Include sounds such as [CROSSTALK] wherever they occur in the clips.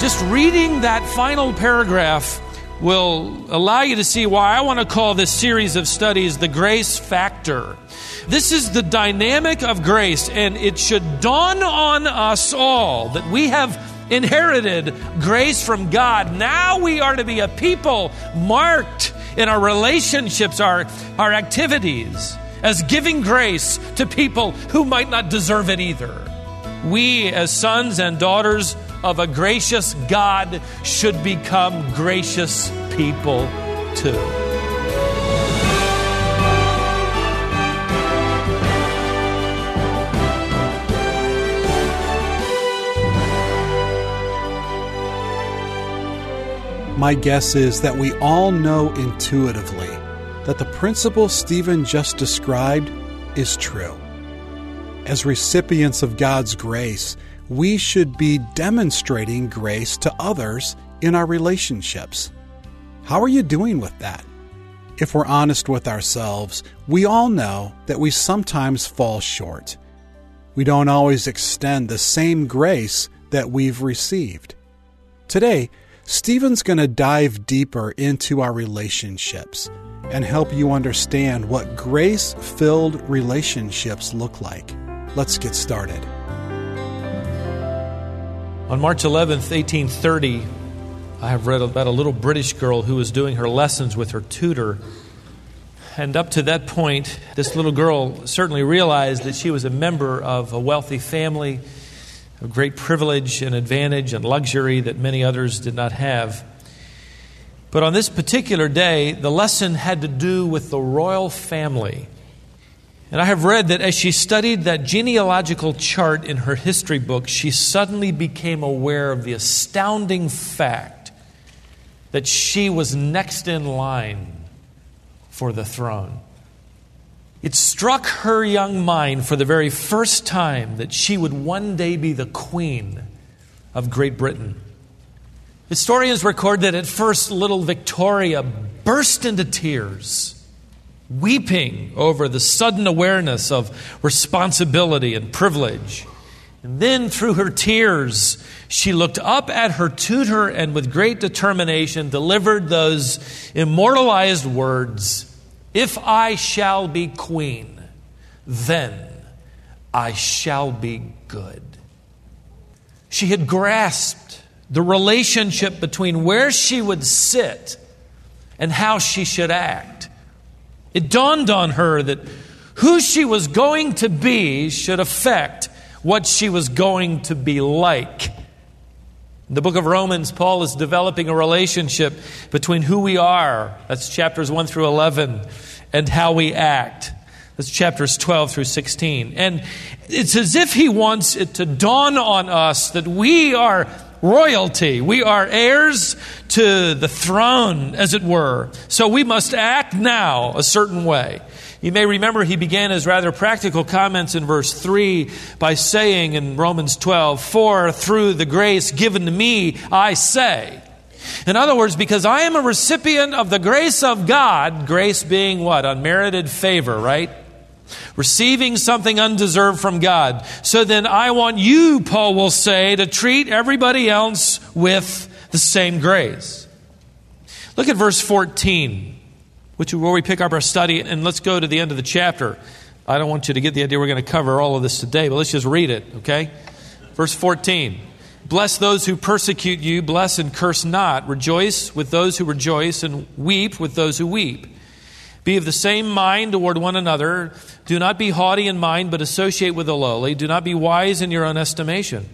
Just reading that final paragraph will allow you to see why I want to call this series of studies the grace factor. This is the dynamic of grace, and it should dawn on us all that we have inherited grace from God. Now we are to be a people marked in our relationships, our, our activities, as giving grace to people who might not deserve it either. We, as sons and daughters of a gracious God should become gracious people too. My guess is that we all know intuitively that the principle Stephen just described is true. As recipients of God's grace, we should be demonstrating grace to others in our relationships. How are you doing with that? If we're honest with ourselves, we all know that we sometimes fall short. We don't always extend the same grace that we've received. Today, Stephen's going to dive deeper into our relationships and help you understand what grace filled relationships look like. Let's get started. On March 11th, 1830, I have read about a little British girl who was doing her lessons with her tutor. And up to that point, this little girl certainly realized that she was a member of a wealthy family, of great privilege and advantage and luxury that many others did not have. But on this particular day, the lesson had to do with the royal family. And I have read that as she studied that genealogical chart in her history book, she suddenly became aware of the astounding fact that she was next in line for the throne. It struck her young mind for the very first time that she would one day be the queen of Great Britain. Historians record that at first little Victoria burst into tears weeping over the sudden awareness of responsibility and privilege. And then, through her tears, she looked up at her tutor and with great determination delivered those immortalized words If I shall be queen, then I shall be good. She had grasped the relationship between where she would sit and how she should act. It dawned on her that who she was going to be should affect what she was going to be like. In the book of Romans, Paul is developing a relationship between who we are, that's chapters 1 through 11, and how we act. That's chapters 12 through 16. And it's as if he wants it to dawn on us that we are royalty. We are heirs to the throne, as it were. So we must act now a certain way. You may remember he began his rather practical comments in verse 3 by saying in Romans 12, For through the grace given to me, I say. In other words, because I am a recipient of the grace of God, grace being what? Unmerited favor, right? receiving something undeserved from God. So then I want you, Paul will say, to treat everybody else with the same grace. Look at verse 14, which is where we pick up our study, and let's go to the end of the chapter. I don't want you to get the idea we're going to cover all of this today, but let's just read it, okay? Verse 14. Bless those who persecute you, bless and curse not. Rejoice with those who rejoice, and weep with those who weep. Be of the same mind toward one another. Do not be haughty in mind, but associate with the lowly. Do not be wise in your own estimation.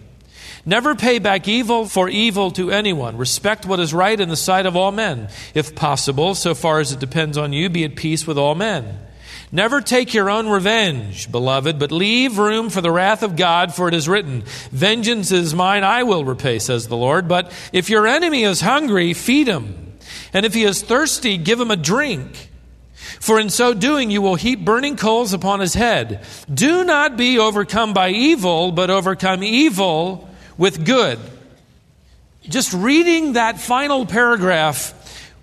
Never pay back evil for evil to anyone. Respect what is right in the sight of all men. If possible, so far as it depends on you, be at peace with all men. Never take your own revenge, beloved, but leave room for the wrath of God, for it is written, Vengeance is mine, I will repay, says the Lord. But if your enemy is hungry, feed him. And if he is thirsty, give him a drink. For in so doing, you will heap burning coals upon his head. Do not be overcome by evil, but overcome evil with good. Just reading that final paragraph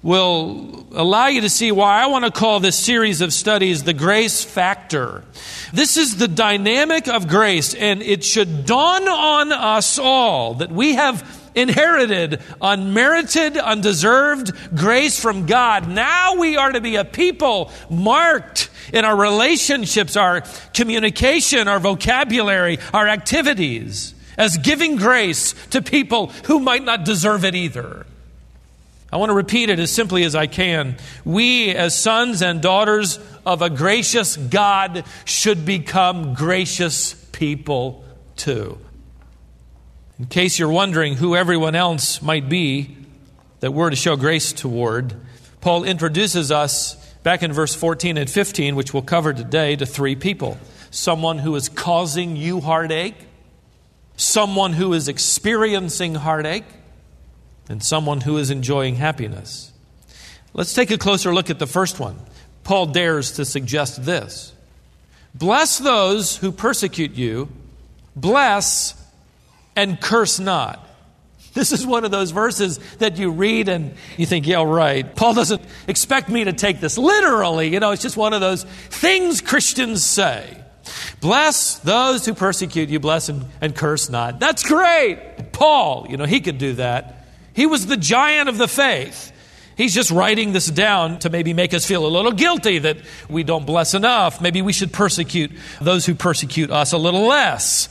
will allow you to see why I want to call this series of studies the grace factor. This is the dynamic of grace, and it should dawn on us all that we have inherited unmerited, undeserved grace from God. Now we are to be a people marked in our relationships, our communication, our vocabulary, our activities as giving grace to people who might not deserve it either. I want to repeat it as simply as I can. We, as sons and daughters of a gracious God, should become gracious people too. In case you're wondering who everyone else might be that we're to show grace toward, Paul introduces us back in verse 14 and 15, which we'll cover today, to three people someone who is causing you heartache, someone who is experiencing heartache, and someone who is enjoying happiness. Let's take a closer look at the first one. Paul dares to suggest this Bless those who persecute you, bless and curse not. This is one of those verses that you read and you think, yeah, right. Paul doesn't expect me to take this literally. You know, it's just one of those things Christians say. Bless those who persecute you, bless and, curse not. That's great. Paul, you know, he could do that. He was the giant of the faith. He's just writing this down to maybe make us feel a little guilty that we don't bless enough. Maybe we should persecute those who persecute us a little less.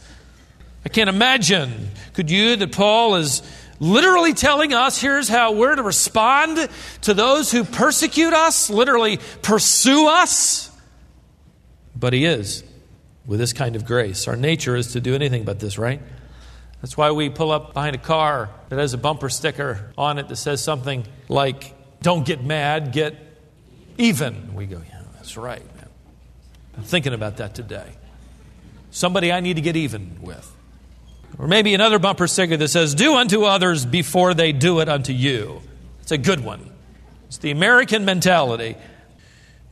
I can't imagine, could you, that Paul is literally telling us here's how we're to respond to those who persecute us, literally pursue us? But he is with this kind of grace. Our nature is to do anything but this, right? That's why we pull up behind a car that has a bumper sticker on it that says something like, Don't get mad, get even. We go, Yeah, that's right, man. I'm thinking about that today. Somebody I need to get even with. Or maybe another bumper sticker that says, Do unto others before they do it unto you. It's a good one. It's the American mentality.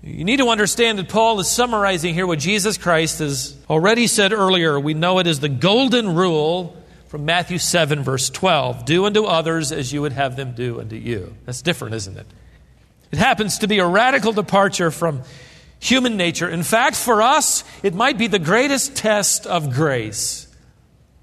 You need to understand that Paul is summarizing here what Jesus Christ has already said earlier. We know it is the golden rule from Matthew 7, verse 12 Do unto others as you would have them do unto you. That's different, isn't it? It happens to be a radical departure from human nature. In fact, for us, it might be the greatest test of grace.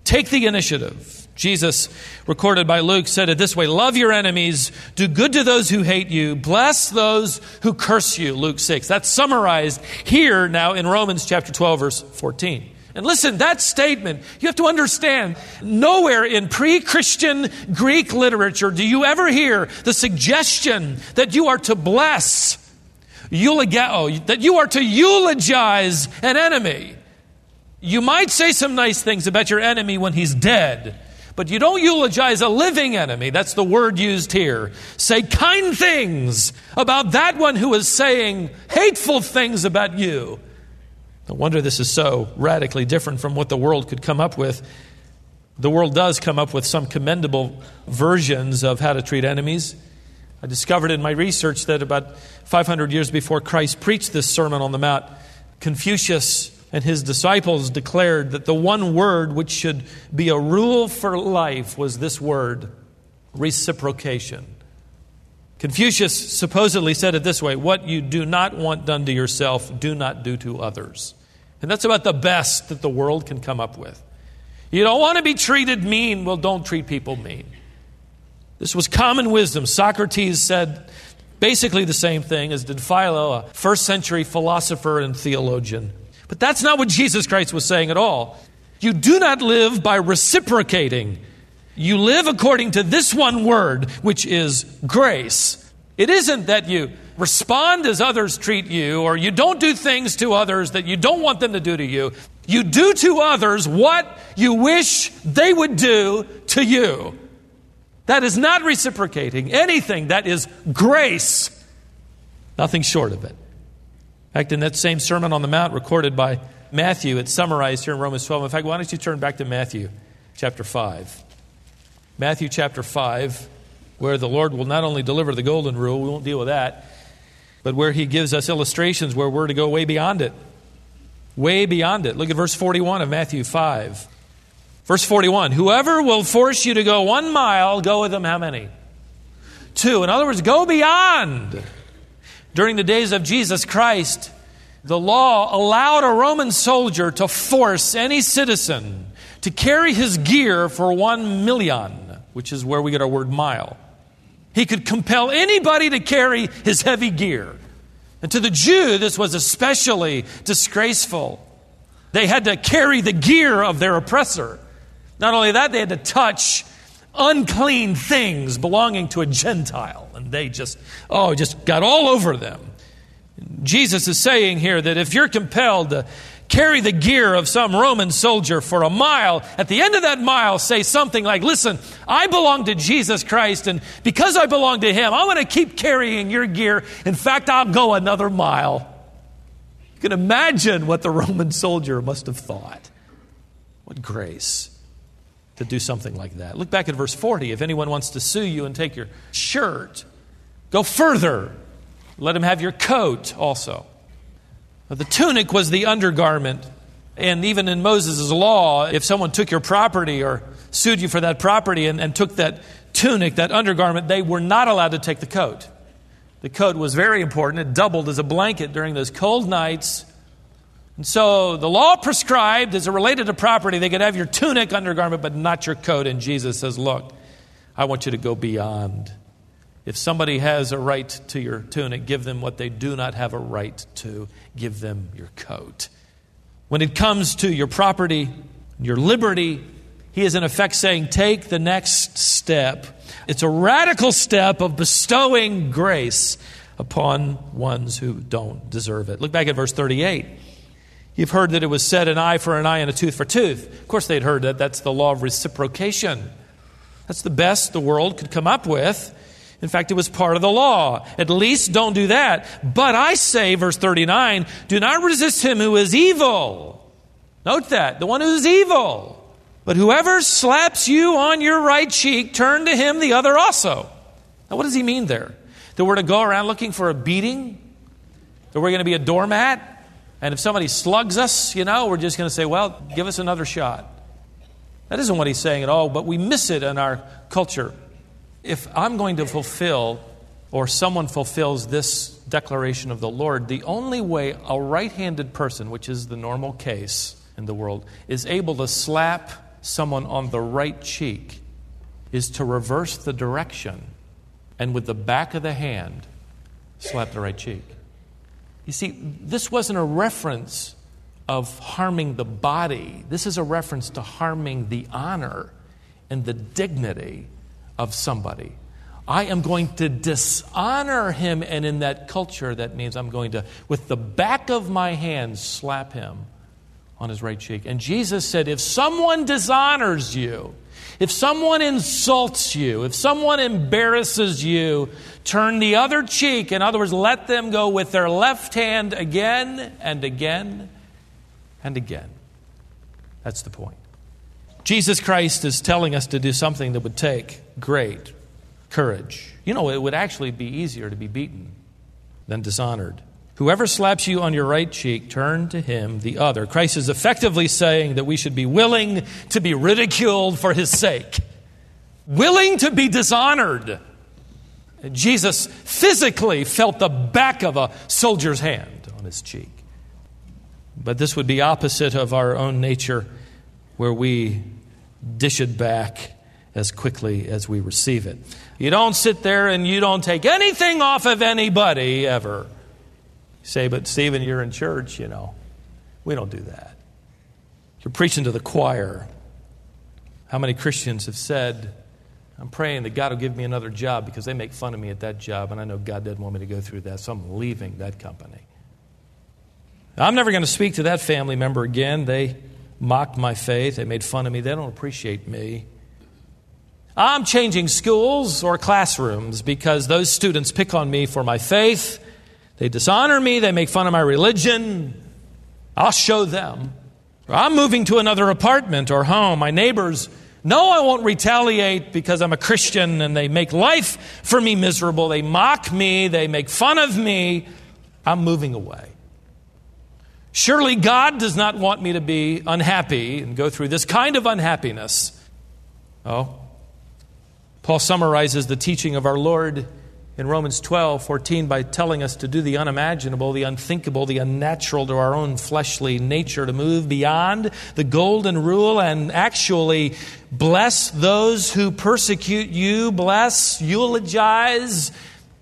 Take the initiative. Jesus, recorded by Luke, said it this way Love your enemies, do good to those who hate you, bless those who curse you. Luke 6. That's summarized here now in Romans chapter 12, verse 14. And listen, that statement, you have to understand, nowhere in pre Christian Greek literature do you ever hear the suggestion that you are to bless, eulogeo, oh, that you are to eulogize an enemy. You might say some nice things about your enemy when he's dead, but you don't eulogize a living enemy. That's the word used here. Say kind things about that one who is saying hateful things about you. No wonder this is so radically different from what the world could come up with. The world does come up with some commendable versions of how to treat enemies. I discovered in my research that about 500 years before Christ preached this Sermon on the Mount, Confucius and his disciples declared that the one word which should be a rule for life was this word reciprocation. Confucius supposedly said it this way What you do not want done to yourself, do not do to others. And that's about the best that the world can come up with. You don't want to be treated mean, well, don't treat people mean. This was common wisdom. Socrates said basically the same thing as did Philo, a first century philosopher and theologian. But that's not what Jesus Christ was saying at all. You do not live by reciprocating. You live according to this one word, which is grace. It isn't that you respond as others treat you, or you don't do things to others that you don't want them to do to you. You do to others what you wish they would do to you. That is not reciprocating anything, that is grace. Nothing short of it. In fact, in that same Sermon on the Mount recorded by Matthew, it's summarized here in Romans 12. In fact, why don't you turn back to Matthew chapter 5? Matthew chapter 5, where the Lord will not only deliver the golden rule, we won't deal with that, but where he gives us illustrations where we're to go way beyond it. Way beyond it. Look at verse 41 of Matthew 5. Verse 41 Whoever will force you to go one mile, go with them how many? Two. In other words, go beyond. During the days of Jesus Christ, the law allowed a Roman soldier to force any citizen to carry his gear for one milion, which is where we get our word mile. He could compel anybody to carry his heavy gear. And to the Jew, this was especially disgraceful. They had to carry the gear of their oppressor. Not only that, they had to touch unclean things belonging to a Gentile. And they just, oh, just got all over them. Jesus is saying here that if you're compelled to carry the gear of some Roman soldier for a mile, at the end of that mile, say something like, Listen, I belong to Jesus Christ, and because I belong to Him, I'm going to keep carrying your gear. In fact, I'll go another mile. You can imagine what the Roman soldier must have thought. What grace to do something like that. Look back at verse 40. If anyone wants to sue you and take your shirt, go further. Let him have your coat also. The tunic was the undergarment. And even in Moses' law, if someone took your property or sued you for that property and, and took that tunic, that undergarment, they were not allowed to take the coat. The coat was very important. It doubled as a blanket during those cold nights. And so the law prescribed, it related to property, they could have your tunic, undergarment, but not your coat. And Jesus says, Look, I want you to go beyond. If somebody has a right to your tunic, give them what they do not have a right to. Give them your coat. When it comes to your property, your liberty, he is in effect saying, Take the next step. It's a radical step of bestowing grace upon ones who don't deserve it. Look back at verse 38. You've heard that it was said an eye for an eye and a tooth for tooth. Of course, they'd heard that. That's the law of reciprocation. That's the best the world could come up with. In fact, it was part of the law. At least don't do that. But I say, verse 39, do not resist him who is evil. Note that, the one who is evil. But whoever slaps you on your right cheek, turn to him the other also. Now, what does he mean there? That we're to go around looking for a beating? That we're going to be a doormat? And if somebody slugs us, you know, we're just going to say, well, give us another shot. That isn't what he's saying at all, but we miss it in our culture if I'm going to fulfill or someone fulfills this declaration of the Lord, the only way a right handed person, which is the normal case in the world, is able to slap someone on the right cheek is to reverse the direction and with the back of the hand slap the right cheek. You see, this wasn't a reference of harming the body, this is a reference to harming the honor and the dignity of somebody. I am going to dishonor him, and in that culture, that means I'm going to, with the back of my hand, slap him on his right cheek. And Jesus said, If someone dishonors you, if someone insults you, if someone embarrasses you, turn the other cheek. In other words, let them go with their left hand again and again and again. That's the point. Jesus Christ is telling us to do something that would take great courage. You know, it would actually be easier to be beaten than dishonored. Whoever slaps you on your right cheek, turn to him the other. Christ is effectively saying that we should be willing to be ridiculed for his sake, willing to be dishonored. Jesus physically felt the back of a soldier's hand on his cheek. But this would be opposite of our own nature where we dish it back as quickly as we receive it. You don't sit there and you don't take anything off of anybody ever. Say, but Stephen, you're in church, you know. We don't do that. You're preaching to the choir. How many Christians have said, I'm praying that God will give me another job because they make fun of me at that job, and I know God doesn't want me to go through that, so I'm leaving that company. I'm never going to speak to that family member again. They mocked my faith. They made fun of me. They don't appreciate me. I'm changing schools or classrooms because those students pick on me for my faith. They dishonor me. They make fun of my religion. I'll show them. I'm moving to another apartment or home. My neighbors know I won't retaliate because I'm a Christian and they make life for me miserable. They mock me. They make fun of me. I'm moving away. Surely God does not want me to be unhappy and go through this kind of unhappiness. Oh, Paul summarizes the teaching of our Lord in Romans 12, 14 by telling us to do the unimaginable, the unthinkable, the unnatural to our own fleshly nature, to move beyond the golden rule and actually bless those who persecute you, bless, eulogize,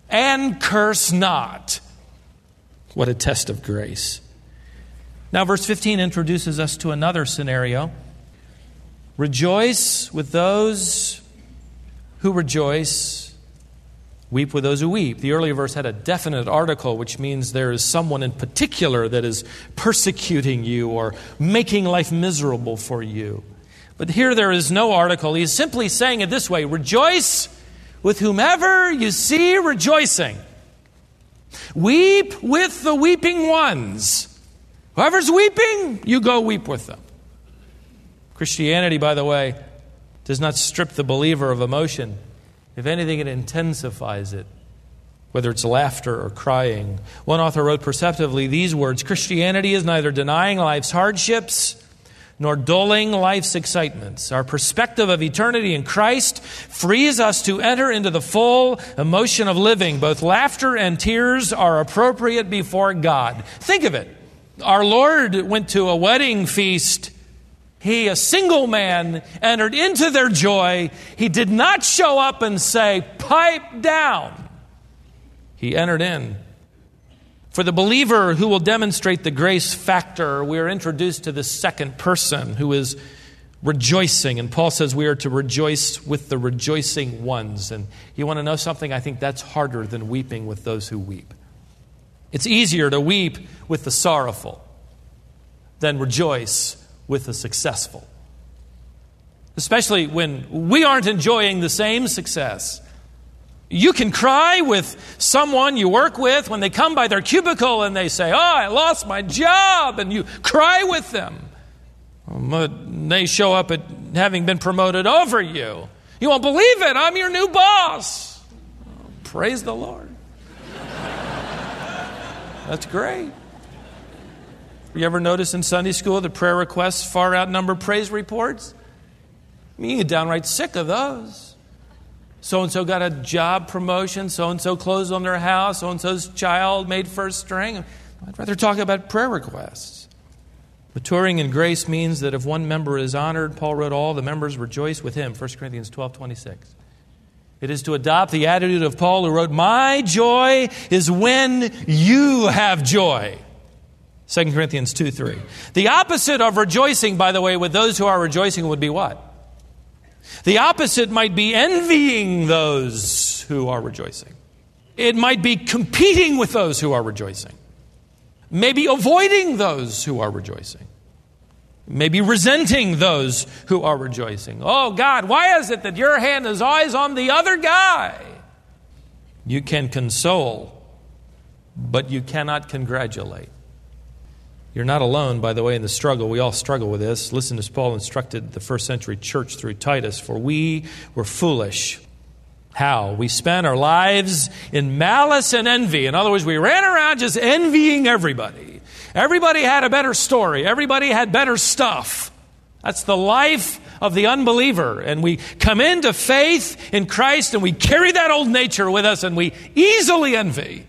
and curse not. What a test of grace. Now, verse 15 introduces us to another scenario. Rejoice with those who rejoice, weep with those who weep. The earlier verse had a definite article, which means there is someone in particular that is persecuting you or making life miserable for you. But here there is no article. He's simply saying it this way Rejoice with whomever you see rejoicing. Weep with the weeping ones. Whoever's weeping, you go weep with them. Christianity, by the way, does not strip the believer of emotion. If anything, it intensifies it, whether it's laughter or crying. One author wrote perceptively these words Christianity is neither denying life's hardships nor dulling life's excitements. Our perspective of eternity in Christ frees us to enter into the full emotion of living. Both laughter and tears are appropriate before God. Think of it. Our Lord went to a wedding feast he, a single man, entered into their joy. He did not show up and say, Pipe down. He entered in. For the believer who will demonstrate the grace factor, we are introduced to the second person who is rejoicing. And Paul says we are to rejoice with the rejoicing ones. And you want to know something? I think that's harder than weeping with those who weep. It's easier to weep with the sorrowful than rejoice with the successful. Especially when we aren't enjoying the same success. You can cry with someone you work with when they come by their cubicle and they say, Oh, I lost my job, and you cry with them. But they show up at having been promoted over you. You won't believe it, I'm your new boss. Praise the Lord. [LAUGHS] That's great. You ever notice in Sunday school the prayer requests far outnumber praise reports? I mean, you get downright sick of those. So and so got a job promotion, so and so closed on their house, so and so's child made first string. I'd rather talk about prayer requests. Maturing in grace means that if one member is honored, Paul wrote, all the members rejoice with him. 1 Corinthians 12 26. It is to adopt the attitude of Paul, who wrote, My joy is when you have joy. 2 Corinthians 2 3. The opposite of rejoicing, by the way, with those who are rejoicing would be what? The opposite might be envying those who are rejoicing. It might be competing with those who are rejoicing. Maybe avoiding those who are rejoicing. Maybe resenting those who are rejoicing. Oh, God, why is it that your hand is always on the other guy? You can console, but you cannot congratulate. You're not alone, by the way, in the struggle. We all struggle with this. Listen as Paul instructed the first century church through Titus For we were foolish. How? We spent our lives in malice and envy. In other words, we ran around just envying everybody. Everybody had a better story, everybody had better stuff. That's the life of the unbeliever. And we come into faith in Christ and we carry that old nature with us and we easily envy.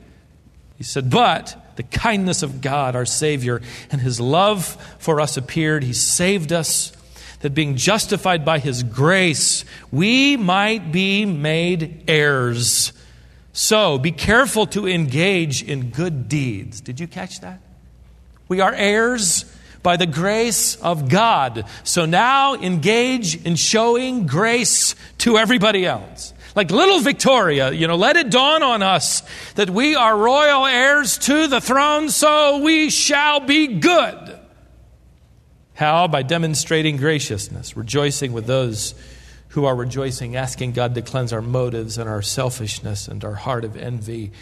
He said, But the kindness of God, our Savior, and His love for us appeared. He saved us, that being justified by His grace, we might be made heirs. So be careful to engage in good deeds. Did you catch that? We are heirs by the grace of God. So now engage in showing grace to everybody else. Like little Victoria, you know, let it dawn on us that we are royal heirs to the throne, so we shall be good. How? By demonstrating graciousness, rejoicing with those who are rejoicing, asking God to cleanse our motives and our selfishness and our heart of envy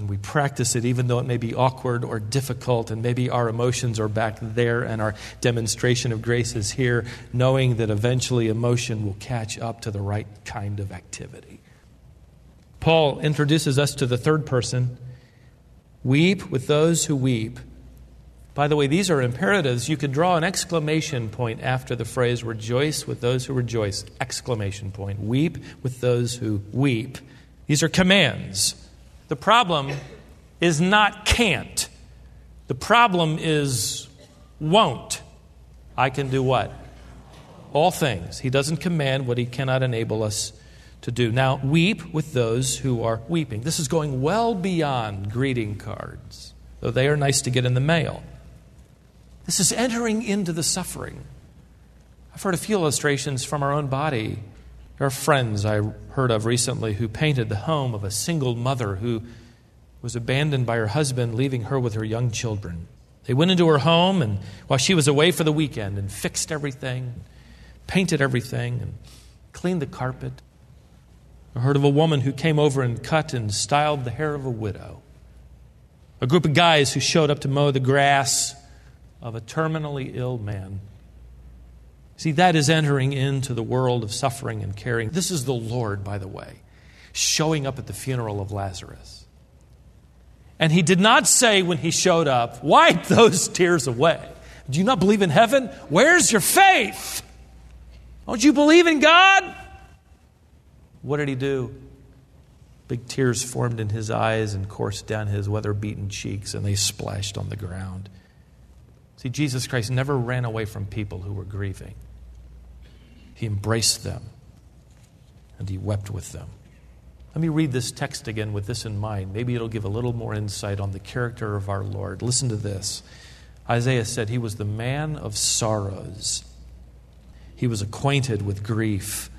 and we practice it even though it may be awkward or difficult, and maybe our emotions are back there and our demonstration of grace is here, knowing that eventually emotion will catch up to the right kind of activity. Paul introduces us to the third person weep with those who weep. By the way, these are imperatives. You could draw an exclamation point after the phrase rejoice with those who rejoice. Exclamation point. Weep with those who weep. These are commands. The problem is not can't. The problem is won't. I can do what? All things. He doesn't command what he cannot enable us to do. Now, weep with those who are weeping. This is going well beyond greeting cards, though they are nice to get in the mail. This is entering into the suffering. I've heard a few illustrations from our own body. There are friends I heard of recently who painted the home of a single mother who was abandoned by her husband, leaving her with her young children. They went into her home and while she was away for the weekend and fixed everything, painted everything, and cleaned the carpet. I heard of a woman who came over and cut and styled the hair of a widow. A group of guys who showed up to mow the grass of a terminally ill man. See, that is entering into the world of suffering and caring. This is the Lord, by the way, showing up at the funeral of Lazarus. And he did not say when he showed up, Wipe those tears away. Do you not believe in heaven? Where's your faith? Don't you believe in God? What did he do? Big tears formed in his eyes and coursed down his weather beaten cheeks, and they splashed on the ground. See, Jesus Christ never ran away from people who were grieving, he embraced them and he wept with them. Let me read this text again with this in mind. Maybe it'll give a little more insight on the character of our Lord. Listen to this. Isaiah said he was the man of sorrows. He was acquainted with grief.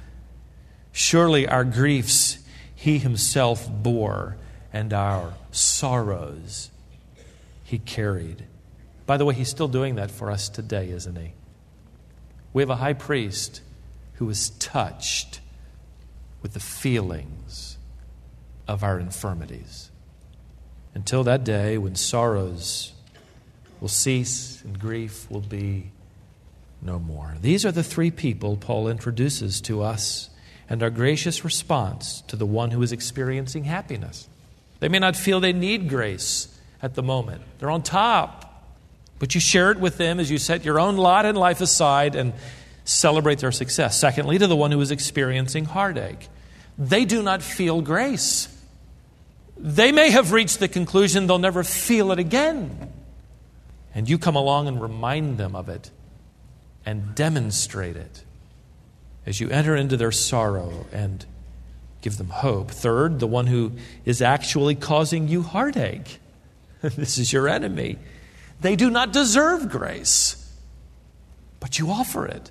Surely our griefs he himself bore, and our sorrows he carried. By the way, he's still doing that for us today, isn't he? We have a high priest who is touched with the feelings of our infirmities. Until that day when sorrows will cease and grief will be no more. These are the three people Paul introduces to us and our gracious response to the one who is experiencing happiness. They may not feel they need grace at the moment, they're on top. But you share it with them as you set your own lot in life aside and celebrate their success. Secondly, to the one who is experiencing heartache, they do not feel grace. They may have reached the conclusion they'll never feel it again. And you come along and remind them of it and demonstrate it as you enter into their sorrow and give them hope. Third, the one who is actually causing you heartache. [LAUGHS] this is your enemy. They do not deserve grace, but you offer it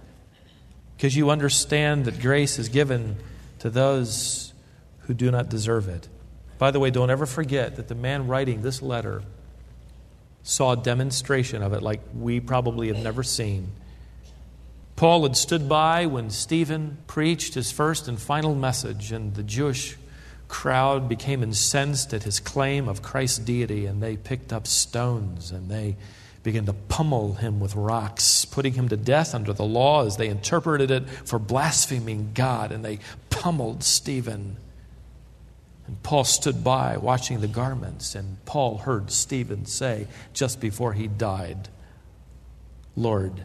because you understand that grace is given to those who do not deserve it. By the way, don't ever forget that the man writing this letter saw a demonstration of it like we probably have never seen Paul had stood by when Stephen preached his first and final message, and the Jewish crowd became incensed at his claim of Christ's deity, and they picked up stones and they began to pummel him with rocks, putting him to death under the law as they interpreted it for blaspheming God, and they pummeled Stephen. And Paul stood by watching the garments, and Paul heard Stephen say just before he died, Lord,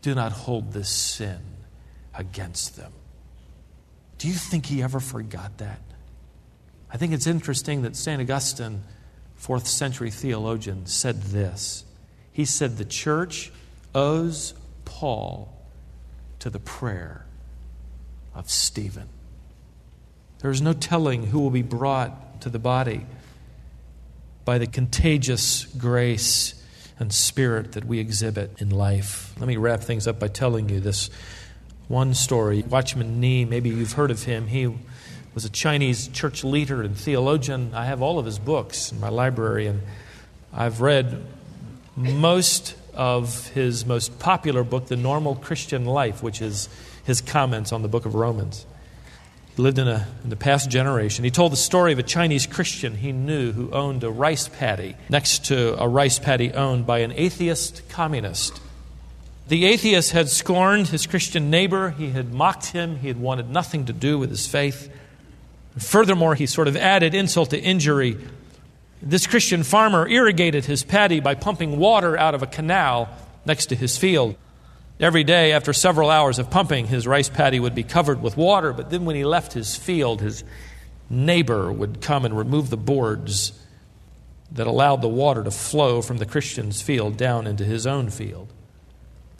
do not hold this sin against them. Do you think he ever forgot that? I think it's interesting that St. Augustine, fourth century theologian, said this. He said, The church owes Paul to the prayer of Stephen. There is no telling who will be brought to the body by the contagious grace and spirit that we exhibit in life. Let me wrap things up by telling you this one story. Watchman Nee, maybe you've heard of him. He was a Chinese church leader and theologian. I have all of his books in my library, and I've read most of his most popular book, The Normal Christian Life, which is his comments on the book of Romans. He lived in, a, in the past generation. He told the story of a Chinese Christian he knew who owned a rice paddy next to a rice paddy owned by an atheist communist. The atheist had scorned his Christian neighbor, he had mocked him, he had wanted nothing to do with his faith. Furthermore, he sort of added insult to injury. This Christian farmer irrigated his paddy by pumping water out of a canal next to his field. Every day, after several hours of pumping, his rice paddy would be covered with water, but then when he left his field, his neighbor would come and remove the boards that allowed the water to flow from the Christian's field down into his own field,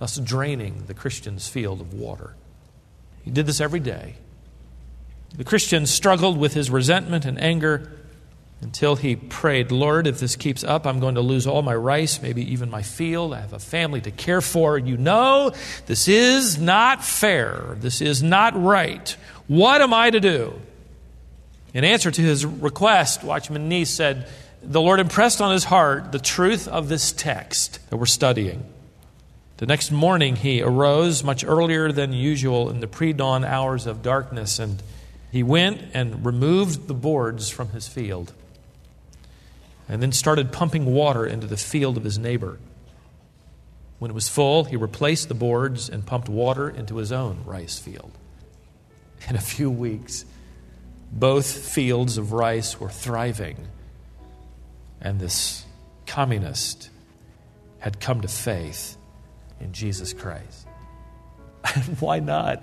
thus draining the Christian's field of water. He did this every day. The Christian struggled with his resentment and anger until he prayed, Lord, if this keeps up, I'm going to lose all my rice, maybe even my field. I have a family to care for. You know, this is not fair. This is not right. What am I to do? In answer to his request, Watchman Nee said, The Lord impressed on his heart the truth of this text that we're studying. The next morning, he arose much earlier than usual in the pre dawn hours of darkness, and he went and removed the boards from his field and then started pumping water into the field of his neighbor. When it was full, he replaced the boards and pumped water into his own rice field. In a few weeks, both fields of rice were thriving, and this communist had come to faith in Jesus Christ. And [LAUGHS] why not?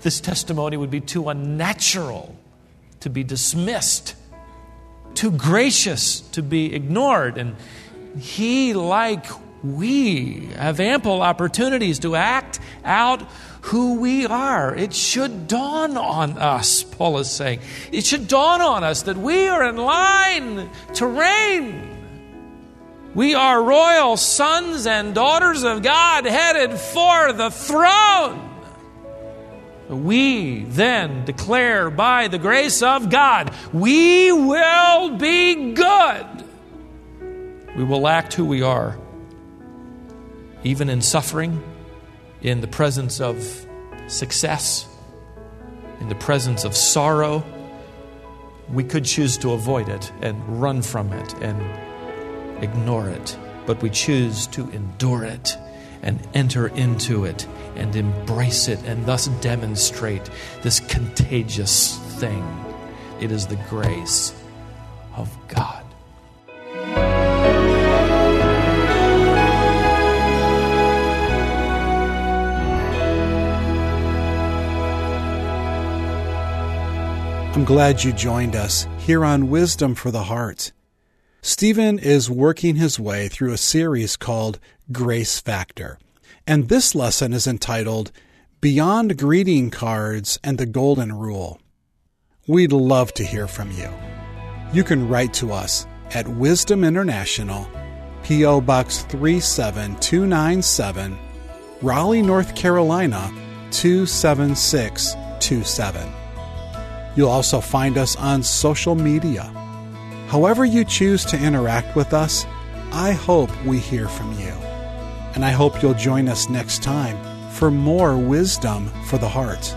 This testimony would be too unnatural to be dismissed too gracious to be ignored. And he, like we, have ample opportunities to act out who we are. It should dawn on us, Paul is saying. It should dawn on us that we are in line to reign. We are royal sons and daughters of God headed for the throne. We then declare by the grace of God, we will be good. We will act who we are, even in suffering, in the presence of success, in the presence of sorrow. We could choose to avoid it and run from it and ignore it, but we choose to endure it and enter into it and embrace it and thus demonstrate this contagious thing. It is the grace of God. I'm glad you joined us here on Wisdom for the Heart. Stephen is working his way through a series called Grace Factor. And this lesson is entitled Beyond Greeting Cards and the Golden Rule. We'd love to hear from you. You can write to us at Wisdom International, P.O. Box 37297, Raleigh, North Carolina 27627. You'll also find us on social media. However, you choose to interact with us, I hope we hear from you and I hope you'll join us next time for more wisdom for the heart.